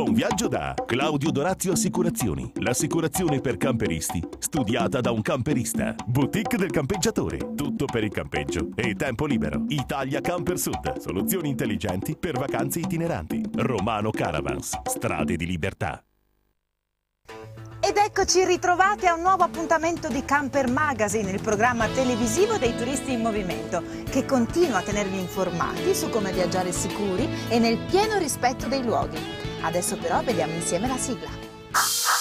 Buon viaggio da Claudio Dorazio Assicurazioni. L'assicurazione per camperisti, studiata da un camperista. Boutique del campeggiatore. Tutto per il campeggio e tempo libero. Italia Camper Sud. Soluzioni intelligenti per vacanze itineranti. Romano Caravans. Strade di libertà. Ed eccoci ritrovati a un nuovo appuntamento di Camper Magazine, il programma televisivo dei turisti in movimento, che continua a tenervi informati su come viaggiare sicuri e nel pieno rispetto dei luoghi. Adesso però vediamo insieme la sigla.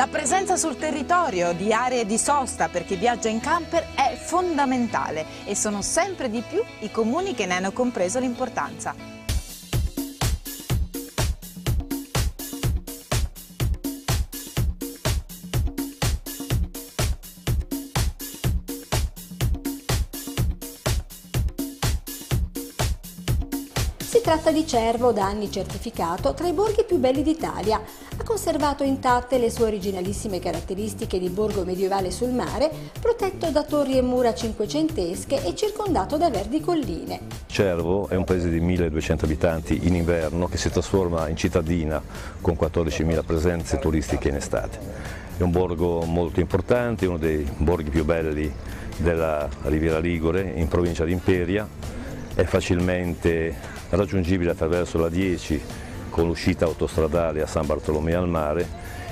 La presenza sul territorio di aree di sosta per chi viaggia in camper è fondamentale e sono sempre di più i comuni che ne hanno compreso l'importanza. Si tratta di Cervo, da anni certificato tra i borghi più belli d'Italia. Conservato intatte le sue originalissime caratteristiche di borgo medievale sul mare, protetto da torri e mura cinquecentesche e circondato da verdi colline. Cervo è un paese di 1200 abitanti in inverno che si trasforma in cittadina con 14.000 presenze turistiche in estate. È un borgo molto importante, uno dei borghi più belli della Riviera Ligure in provincia di Imperia, è facilmente raggiungibile attraverso la 10 con l'uscita autostradale a San Bartolomeo al mare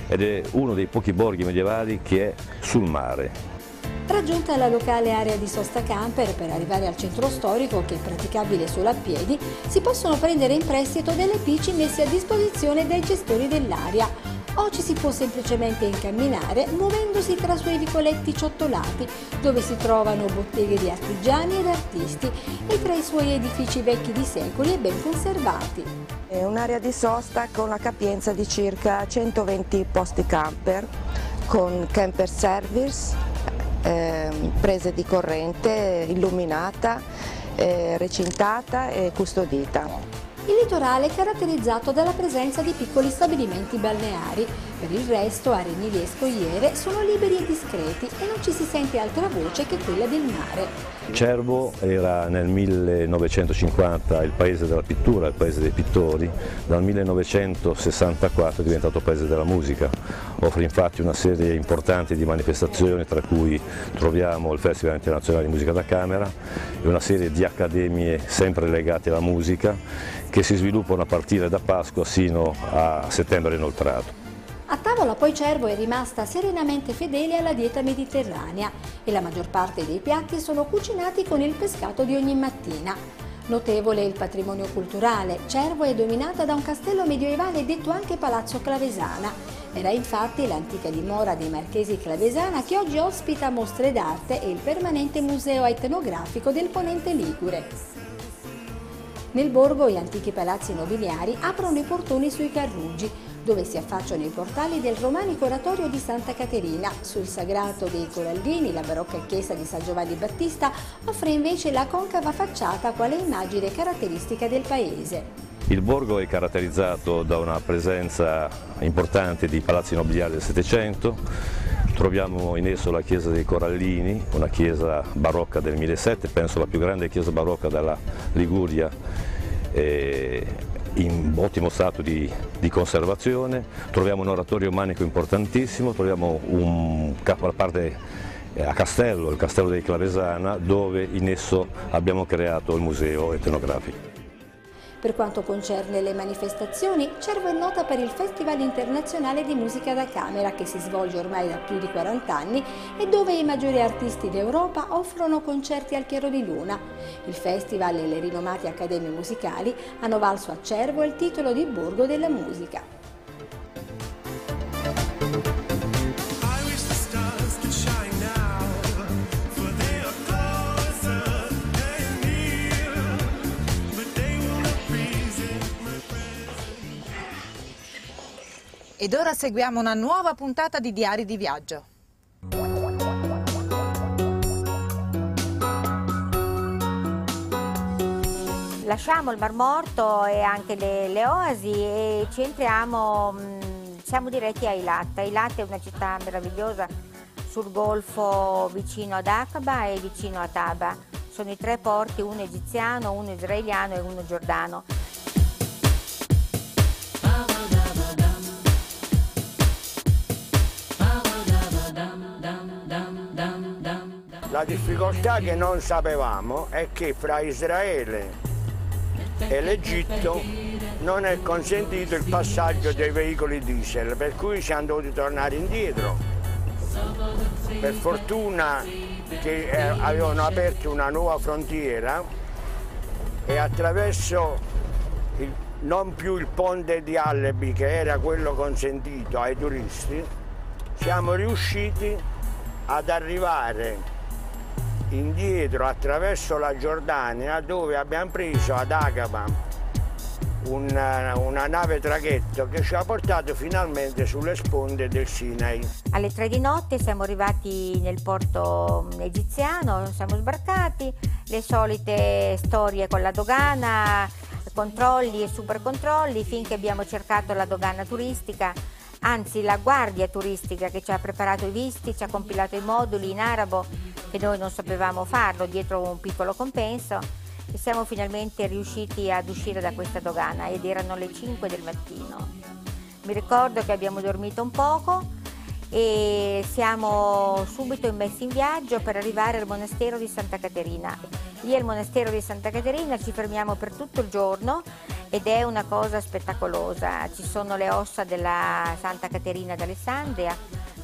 ed è uno dei pochi borghi medievali che è sul mare. Raggiunta la locale area di sosta camper per arrivare al centro storico che è praticabile solo a piedi, si possono prendere in prestito delle bici messe a disposizione dai gestori dell'area o ci si può semplicemente incamminare muovendosi tra suoi vicoletti ciottolati dove si trovano botteghe di artigiani ed artisti e tra i suoi edifici vecchi di secoli e ben conservati. È un'area di sosta con la capienza di circa 120 posti camper con camper service, eh, prese di corrente, illuminata, eh, recintata e custodita. Il litorale è caratterizzato dalla presenza di piccoli stabilimenti balneari. Per il resto, arenili e scogliere sono liberi e discreti e non ci si sente altra voce che quella del mare. Cervo era nel 1950 il paese della pittura, il paese dei pittori, dal 1964 è diventato paese della musica, offre infatti una serie importante di manifestazioni tra cui troviamo il Festival Internazionale di Musica da Camera e una serie di accademie sempre legate alla musica che si sviluppano a partire da Pasqua sino a settembre inoltrato. A tavola poi Cervo è rimasta serenamente fedele alla dieta mediterranea e la maggior parte dei piatti sono cucinati con il pescato di ogni mattina. Notevole il patrimonio culturale, Cervo è dominata da un castello medievale detto anche Palazzo Clavesana. Era infatti l'antica dimora dei Marchesi Clavesana che oggi ospita mostre d'arte e il permanente museo etnografico del Ponente Ligure. Nel borgo gli antichi palazzi nobiliari aprono i portoni sui Carruggi, dove si affacciano i portali del romanico oratorio di Santa Caterina. Sul sagrato dei Corallini, la barocca chiesa di San Giovanni Battista offre invece la concava facciata quale immagine caratteristica del paese. Il borgo è caratterizzato da una presenza importante di palazzi nobiliari del Settecento, troviamo in esso la chiesa dei Corallini, una chiesa barocca del 1007, penso la più grande chiesa barocca della Liguria, in ottimo stato di, di, conservazione, troviamo un oratorio manico importantissimo, troviamo un alla parte eh, a Castello, il Castello dei Clavesana, dove in esso abbiamo creato il museo etnografico. Per quanto concerne le manifestazioni, Cervo è nota per il Festival internazionale di musica da camera che si svolge ormai da più di 40 anni e dove i maggiori artisti d'Europa offrono concerti al chiaro di luna. Il festival e le rinomate accademie musicali hanno valso a Cervo il titolo di Borgo della Musica. Ed ora seguiamo una nuova puntata di Diari di Viaggio. Lasciamo il Mar Morto e anche le, le oasi e ci entriamo, mh, siamo diretti a Eilat. Eilat è una città meravigliosa sul golfo vicino ad Aqaba e vicino a Taba. Sono i tre porti, uno egiziano, uno israeliano e uno giordano. La difficoltà che non sapevamo è che fra Israele e l'Egitto non è consentito il passaggio dei veicoli diesel, per cui siamo dovuti tornare indietro. Per fortuna che eh, avevano aperto una nuova frontiera e attraverso il, non più il ponte di Allebi che era quello consentito ai turisti, siamo riusciti ad arrivare indietro attraverso la Giordania dove abbiamo preso ad Agaba una, una, nave traghetto che ci ha portato finalmente sulle sponde del Sinai. Alle tre di notte siamo arrivati nel porto egiziano, siamo sbarcati, le solite storie con la dogana, controlli e super controlli finché abbiamo cercato la dogana turistica anzi la guardia turistica che ci ha preparato i visti, ci ha compilato i moduli in arabo che noi non sapevamo farlo dietro un piccolo compenso e siamo finalmente riusciti ad uscire da questa dogana ed erano le 5 del mattino. Mi ricordo che abbiamo dormito un poco e siamo subito immessi in viaggio per arrivare al monastero di Santa Caterina. Lì al monastero di Santa Caterina ci fermiamo per tutto il giorno ed è una cosa spettacolosa. Ci sono le ossa della Santa Caterina d'Alessandria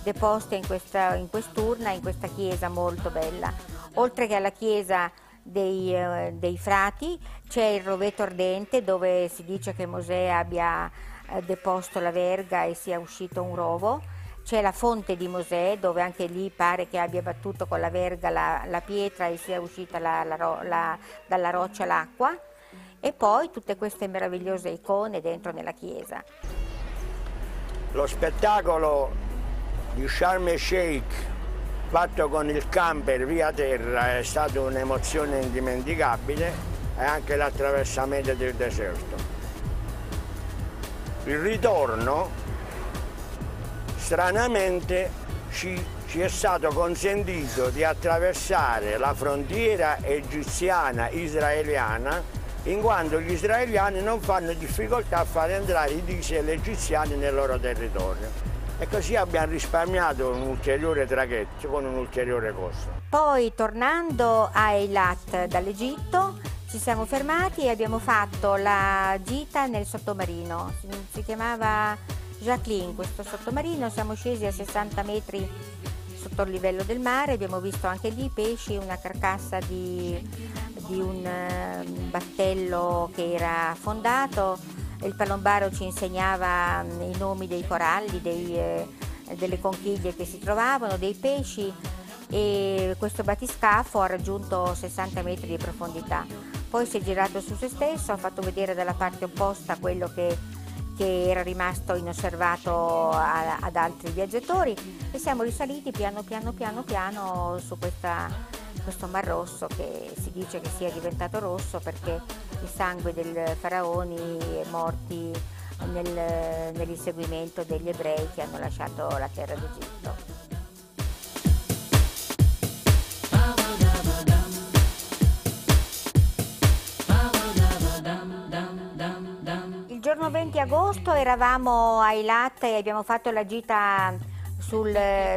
deposte in, questa, in quest'urna, in questa chiesa molto bella. Oltre che alla chiesa dei, eh, dei frati c'è il roveto ardente dove si dice che Mosè abbia eh, deposto la verga e sia uscito un rovo. C'è la fonte di Mosè dove anche lì pare che abbia battuto con la verga la, la pietra e sia uscita la, la, dalla roccia l'acqua e poi tutte queste meravigliose icone dentro nella chiesa. Lo spettacolo di Sharm el Sheikh fatto con il camper via terra è stata un'emozione indimenticabile e anche l'attraversamento del deserto. Il ritorno, stranamente, ci, ci è stato consentito di attraversare la frontiera egiziana israeliana in quanto gli israeliani non fanno difficoltà a far entrare i diesel egiziani nel loro territorio. E così abbiamo risparmiato un ulteriore traghetto con un ulteriore costo. Poi tornando a Eilat dall'Egitto ci siamo fermati e abbiamo fatto la gita nel sottomarino. Si chiamava Jacqueline questo sottomarino, siamo scesi a 60 metri sotto il livello del mare, abbiamo visto anche lì pesci, una carcassa di di un ehm, battello che era affondato, il palombaro ci insegnava mm, i nomi dei coralli, dei, eh, delle conchiglie che si trovavano, dei pesci e questo battiscafo ha raggiunto 60 metri di profondità. Poi si è girato su se stesso, ha fatto vedere dalla parte opposta quello che, che era rimasto inosservato a, ad altri viaggiatori e siamo risaliti piano piano piano piano su questa questo mar rosso che si dice che sia diventato rosso perché il sangue dei faraoni morti nel, nell'inseguimento degli ebrei che hanno lasciato la terra d'Egitto. Il giorno 20 agosto eravamo a Eilat e abbiamo fatto la gita sul,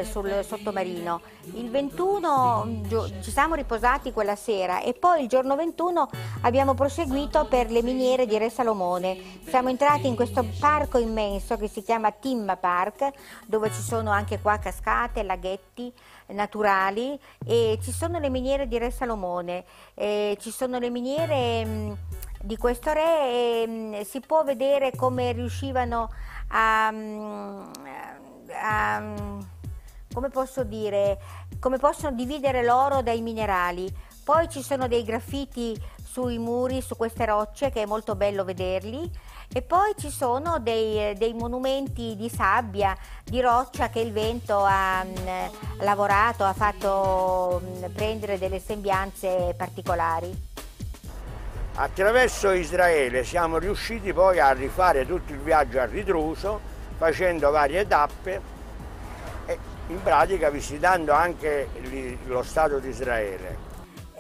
sul, sottomarino. Il 21 ci siamo riposati quella sera e poi il giorno 21 abbiamo proseguito per le miniere di Re Salomone. Siamo entrati in questo parco immenso che si chiama Timma Park, dove ci sono anche qua cascate, laghetti naturali e ci sono le miniere di Re Salomone, ci sono le miniere mh, di questo re e mh, si può vedere come riuscivano a... Mh, um, come posso dire, come possono dividere l'oro dai minerali. Poi ci sono dei graffiti sui muri, su queste rocce, che è molto bello vederli. E poi ci sono dei, dei monumenti di sabbia, di roccia che il vento ha mh, lavorato, ha fatto mh, prendere delle sembianze particolari. Attraverso Israele siamo riusciti poi a rifare tutto il viaggio a ritroso facendo varie tappe e in pratica visitando anche lo Stato di Israele.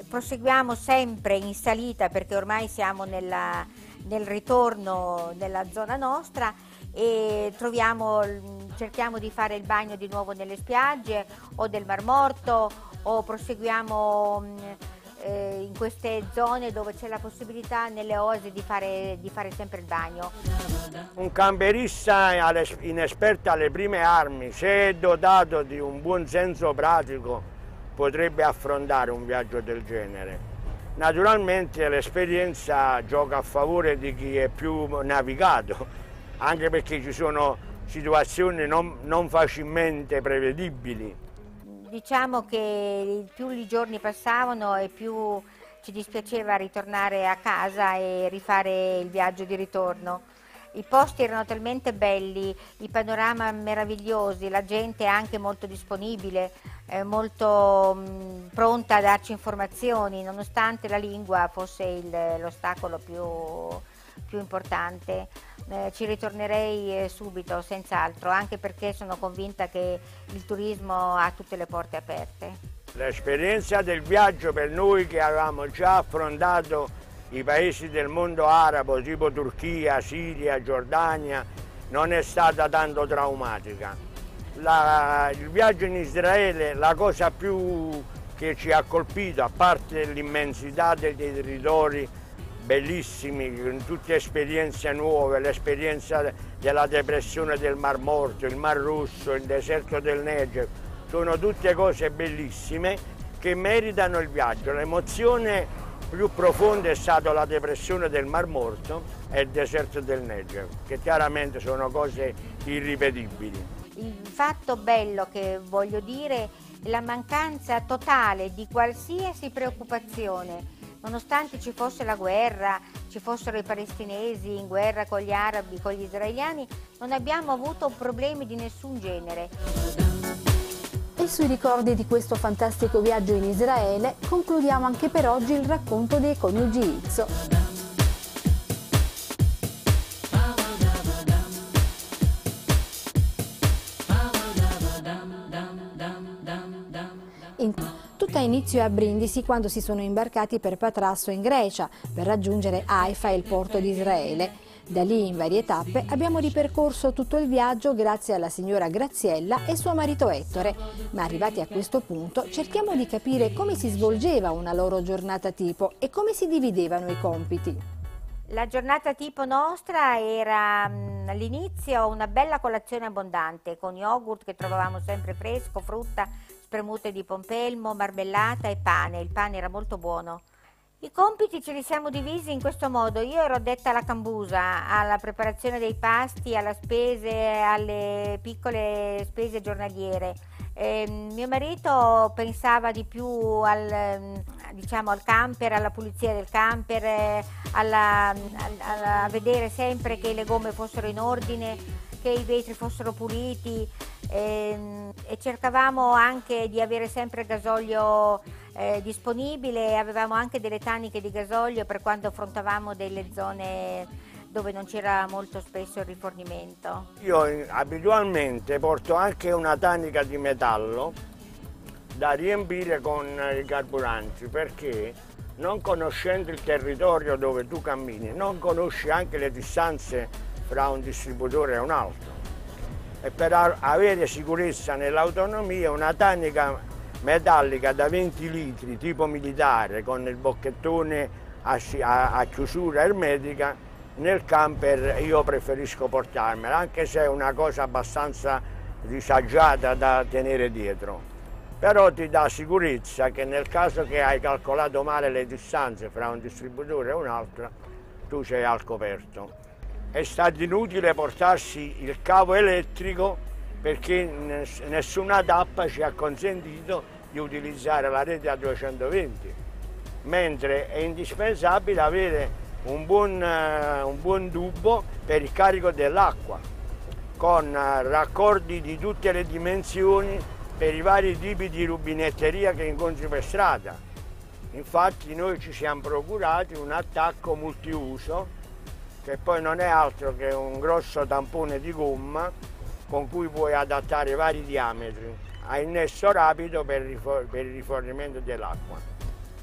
Proseguiamo sempre in salita perché ormai siamo nella, nel ritorno nella zona nostra e troviamo, cerchiamo di fare il bagno di nuovo nelle spiagge o del Mar Morto o proseguiamo eh, in queste zone dove c'è la possibilità nelle oasi di fare, di fare sempre il bagno. Un camperista inesperto alle prime armi, se dotato di un buon senso pratico, potrebbe affrontare un viaggio del genere. Naturalmente l'esperienza gioca a favore di chi è più navigato, anche perché ci sono situazioni non, non facilmente prevedibili diciamo che più i giorni passavano e più ci dispiaceva ritornare a casa e rifare il viaggio di ritorno. I posti erano talmente belli, i panorama meravigliosi, la gente anche molto disponibile, eh, molto mh, pronta a darci informazioni, nonostante la lingua fosse l'ostacolo più, più importante eh, ci ritornerei eh, subito, senz'altro, anche perché sono convinta che il turismo ha tutte le porte aperte. L'esperienza del viaggio per noi che avevamo già affrontato i paesi del mondo arabo, tipo Turchia, Siria, Giordania, non è stata tanto traumatica. La, il viaggio in Israele, la cosa più che ci ha colpito, a parte l'immensità dei territori, bellissimi, tutte esperienze nuove, l'esperienza della depressione del Mar Morto, il Mar Rosso, il deserto del Negev, sono tutte cose bellissime che meritano il viaggio. L'emozione più profonda è stata la depressione del Mar Morto e il deserto del Negev, che chiaramente sono cose irripetibili. Il fatto bello che voglio dire è la mancanza totale di qualsiasi preoccupazione Nonostante ci fosse la guerra, ci fossero i palestinesi in guerra con gli arabi, con gli israeliani, non abbiamo avuto problemi di nessun genere. E sui ricordi di questo fantastico viaggio in Israele concludiamo anche per oggi il racconto dei coniugi Izzo. Tutto ha inizio a Brindisi quando si sono imbarcati per Patrasso in Grecia per raggiungere Haifa il porto di Israele. Da lì in varie tappe abbiamo ripercorso tutto il viaggio grazie alla signora Graziella e suo marito Ettore, ma arrivati a questo punto cerchiamo di capire come si svolgeva una loro giornata tipo e come si dividevano i compiti. La giornata tipo nostra era mm, all'inizio una bella colazione abbondante con yogurt che trovavamo sempre fresco, frutta, spremute di pompelmo, marmellata e pane. Il pane era molto buono. I compiti ce li siamo divisi in questo modo. Io ero detta alla cambusa, alla preparazione dei pasti, alle spese, alle piccole spese giornaliere. Eh, mio marito pensava di più al, diciamo, al camper, alla pulizia del camper, alla, alla, a vedere sempre che le gomme fossero in ordine, che i vetri fossero puliti, e, ehm, e cercavamo anche di avere sempre gasolio eh, disponibile, avevamo anche delle taniche di gasolio per quando affrontavamo delle zone dove non c'era molto spesso il rifornimento. Io eh, abitualmente porto anche una tanica di metallo da riempire con i carburanti perché non conoscendo il territorio dove tu cammini, non conosci anche le distanze fra un distributore e un altro e per avere sicurezza nell'autonomia una tanica metallica da 20 litri tipo militare con il bocchettone a, a, a chiusura ermetica nel camper io preferisco portarmela anche se è una cosa abbastanza disagiata da tenere dietro. Però ti dà sicurezza che nel caso che hai calcolato male le distanze fra un distributore e un altro tu sei al coperto è stato inutile portarsi il cavo elettrico perché nessuna tappa ci ha consentito di utilizzare la rete a 220, mentre è indispensabile avere un buon, eh, un buon tubo per il carico dell'acqua, con eh, raccordi di tutte le dimensioni per i vari tipi di rubinetteria che incontri per strada. Infatti noi ci siamo procurati un attacco multiuso che poi non è altro che un grosso tampone di gomma con cui puoi adattare vari diametri a innesso rapido per il rifornimento dell'acqua.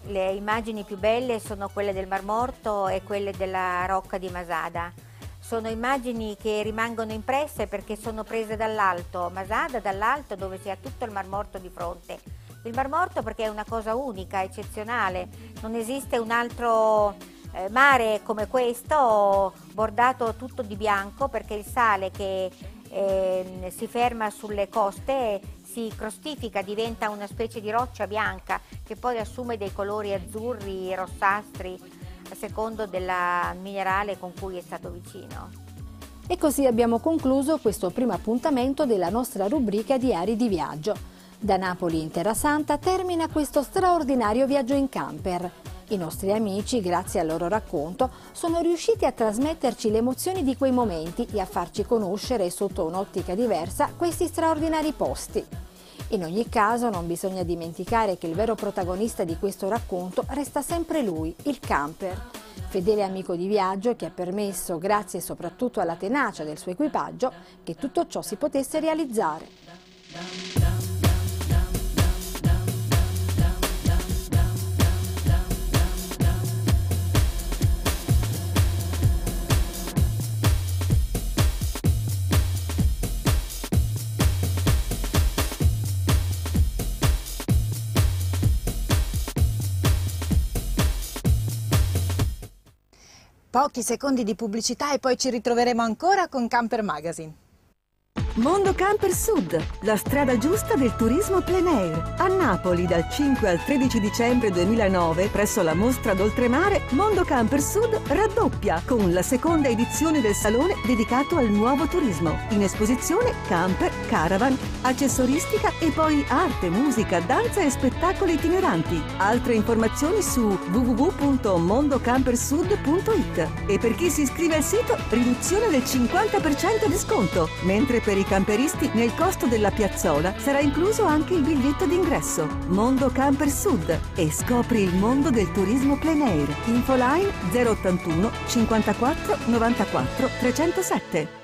Le immagini più belle sono quelle del Mar Morto e quelle della Rocca di Masada. Sono immagini che rimangono impresse perché sono prese dall'alto, Masada dall'alto dove si ha tutto il Mar Morto di fronte. Il Mar Morto perché è una cosa unica, eccezionale, non esiste un altro eh, mare come questo bordato tutto di bianco perché il sale che eh, si ferma sulle coste si crostifica, diventa una specie di roccia bianca che poi assume dei colori azzurri, rossastri, a secondo del minerale con cui è stato vicino. E così abbiamo concluso questo primo appuntamento della nostra rubrica Diari di viaggio. Da Napoli in Terra Santa termina questo straordinario viaggio in camper. I nostri amici, grazie al loro racconto, sono riusciti a trasmetterci le emozioni di quei momenti e a farci conoscere sotto un'ottica diversa questi straordinari posti. In ogni caso non bisogna dimenticare che il vero protagonista di questo racconto resta sempre lui, il camper. Fedele amico di viaggio che ha permesso, grazie soprattutto alla tenacia del suo equipaggio, che tutto ciò si potesse realizzare. Pochi secondi di pubblicità e poi ci ritroveremo ancora con Camper Magazine. Mondo Camper Sud, la strada giusta del turismo plein air. A Napoli dal 5 al 13 dicembre 2009 presso la mostra d'oltremare Mondo Camper Sud raddoppia con la seconda edizione del salone dedicato al nuovo turismo. In esposizione camper, caravan, accessoristica e poi arte, musica, danza e spettacoli itineranti. Altre informazioni su www.mondocampersud.it e per chi si iscrive al sito riduzione del 50% di sconto, mentre per i i camperisti nel costo della piazzola sarà incluso anche il biglietto d'ingresso. Mondo Camper Sud e scopri il mondo del turismo plein air. Infoline 081 54 94 307.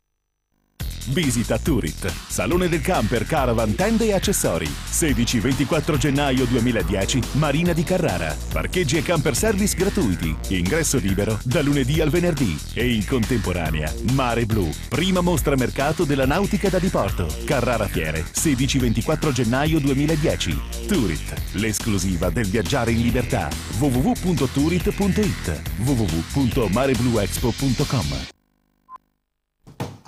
Visita Turit, Salone del Camper, Caravan, Tende e Accessori. 16-24 gennaio 2010, Marina di Carrara. Parcheggi e camper service gratuiti. Ingresso libero da lunedì al venerdì. E in contemporanea, Mare Blu, prima mostra mercato della nautica da diporto. Carrara Fiere, 16-24 gennaio 2010. Turit, l'esclusiva del viaggiare in libertà. www.turit.it www.marebluexpo.com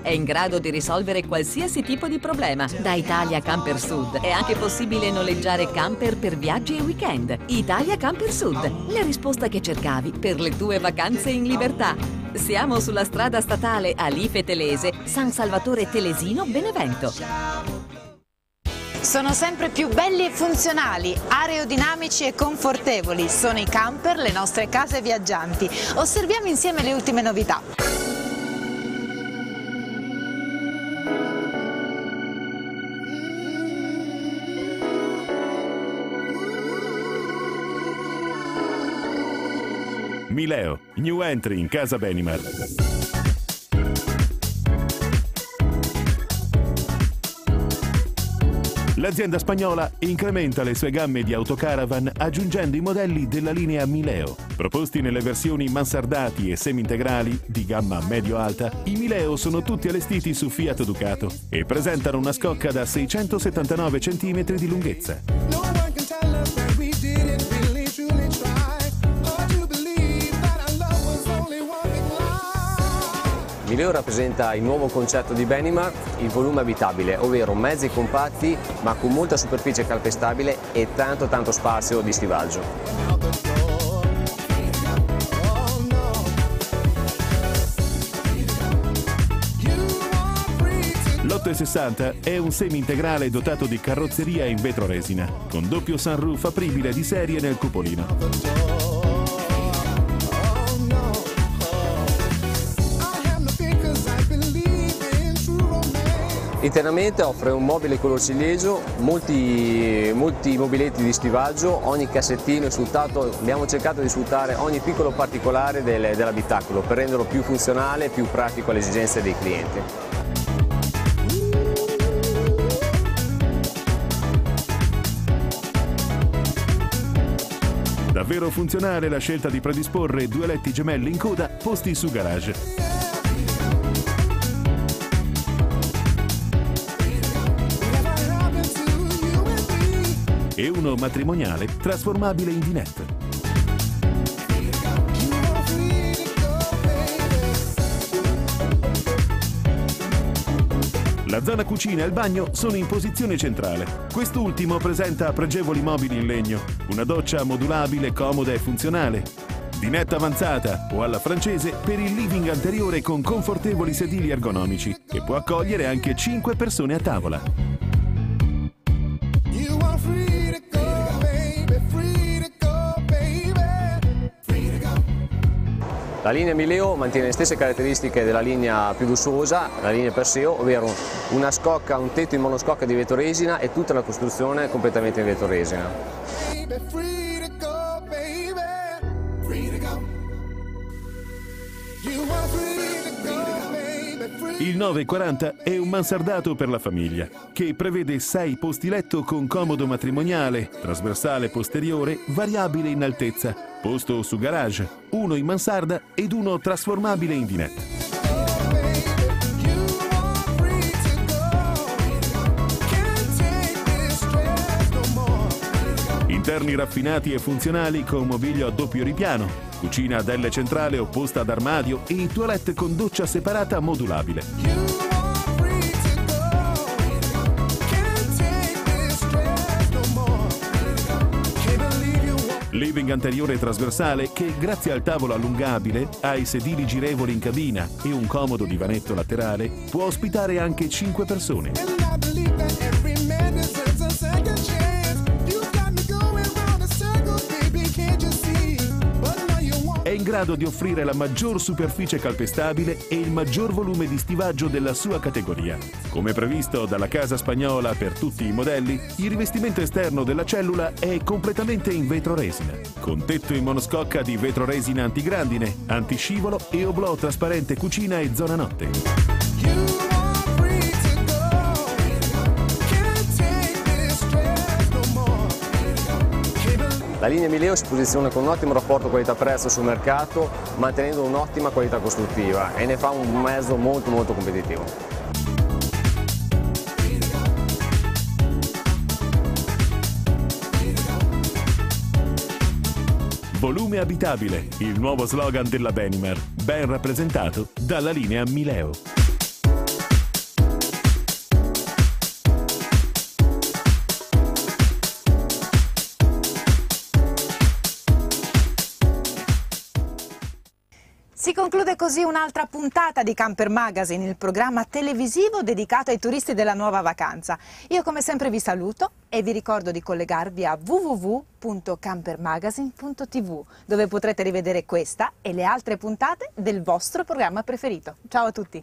è in grado di risolvere qualsiasi tipo di problema. Da Italia Camper Sud è anche possibile noleggiare camper per viaggi e weekend. Italia Camper Sud, la risposta che cercavi per le tue vacanze in libertà. Siamo sulla strada statale Alife Telese, San Salvatore Telesino, Benevento. Sono sempre più belli e funzionali, aerodinamici e confortevoli. Sono i camper, le nostre case viaggianti. Osserviamo insieme le ultime novità. Mileo, new entry in casa Benimar. L'azienda spagnola incrementa le sue gamme di autocaravan aggiungendo i modelli della linea Mileo. Proposti nelle versioni mansardati e semi-integrali di gamma medio-alta, i Mileo sono tutti allestiti su Fiat Ducato e presentano una scocca da 679 cm di lunghezza. Mileo rappresenta il nuovo concetto di Benimar, il volume abitabile, ovvero mezzi compatti ma con molta superficie calpestabile e tanto tanto spazio di stivaggio. L'860 è un semi-integrale dotato di carrozzeria in vetro resina, con doppio sunroof apribile di serie nel cupolino. Internamente offre un mobile color ciliegio, molti, molti mobiletti di stivaggio, ogni cassettino è sfruttato, abbiamo cercato di sfruttare ogni piccolo particolare del, dell'abitacolo per renderlo più funzionale e più pratico alle esigenze dei clienti. Davvero funzionale la scelta di predisporre due letti gemelli in coda posti su garage. E uno matrimoniale trasformabile in dinette. La zona cucina e il bagno sono in posizione centrale. Quest'ultimo presenta pregevoli mobili in legno, una doccia modulabile, comoda e funzionale, dinetta avanzata o alla francese per il living anteriore con confortevoli sedili ergonomici, che può accogliere anche 5 persone a tavola. La linea Mileo mantiene le stesse caratteristiche della linea più lussuosa, la linea Perseo, ovvero una scocca, un tetto in monoscocca di vetro resina e tutta la costruzione completamente in vetro resina. Il 940 è un mansardato per la famiglia, che prevede 6 posti letto con comodo matrimoniale, trasversale posteriore, variabile in altezza, posto su garage, uno in mansarda ed uno trasformabile in dinette. Interni raffinati e funzionali con mobilio a doppio ripiano, cucina ad L centrale opposta ad armadio e toilette con doccia separata modulabile. Living anteriore trasversale che, grazie al tavolo allungabile, ha i sedili girevoli in cabina e un comodo divanetto laterale, può ospitare anche 5 persone. Grado di offrire la maggior superficie calpestabile e il maggior volume di stivaggio della sua categoria. Come previsto dalla casa spagnola per tutti i modelli, il rivestimento esterno della cellula è completamente in vetro resina, con tetto in monoscocca di vetro resina antigrandine, antiscivolo e oblò trasparente cucina e zona notte. La linea Mileo si posiziona con un ottimo rapporto qualità-prezzo sul mercato, mantenendo un'ottima qualità costruttiva e ne fa un mezzo molto molto competitivo. Volume abitabile, il nuovo slogan della Benimer, ben rappresentato dalla linea Mileo. Conclude così un'altra puntata di Camper Magazine, il programma televisivo dedicato ai turisti della nuova vacanza. Io come sempre vi saluto e vi ricordo di collegarvi a www.campermagazine.tv dove potrete rivedere questa e le altre puntate del vostro programma preferito. Ciao a tutti!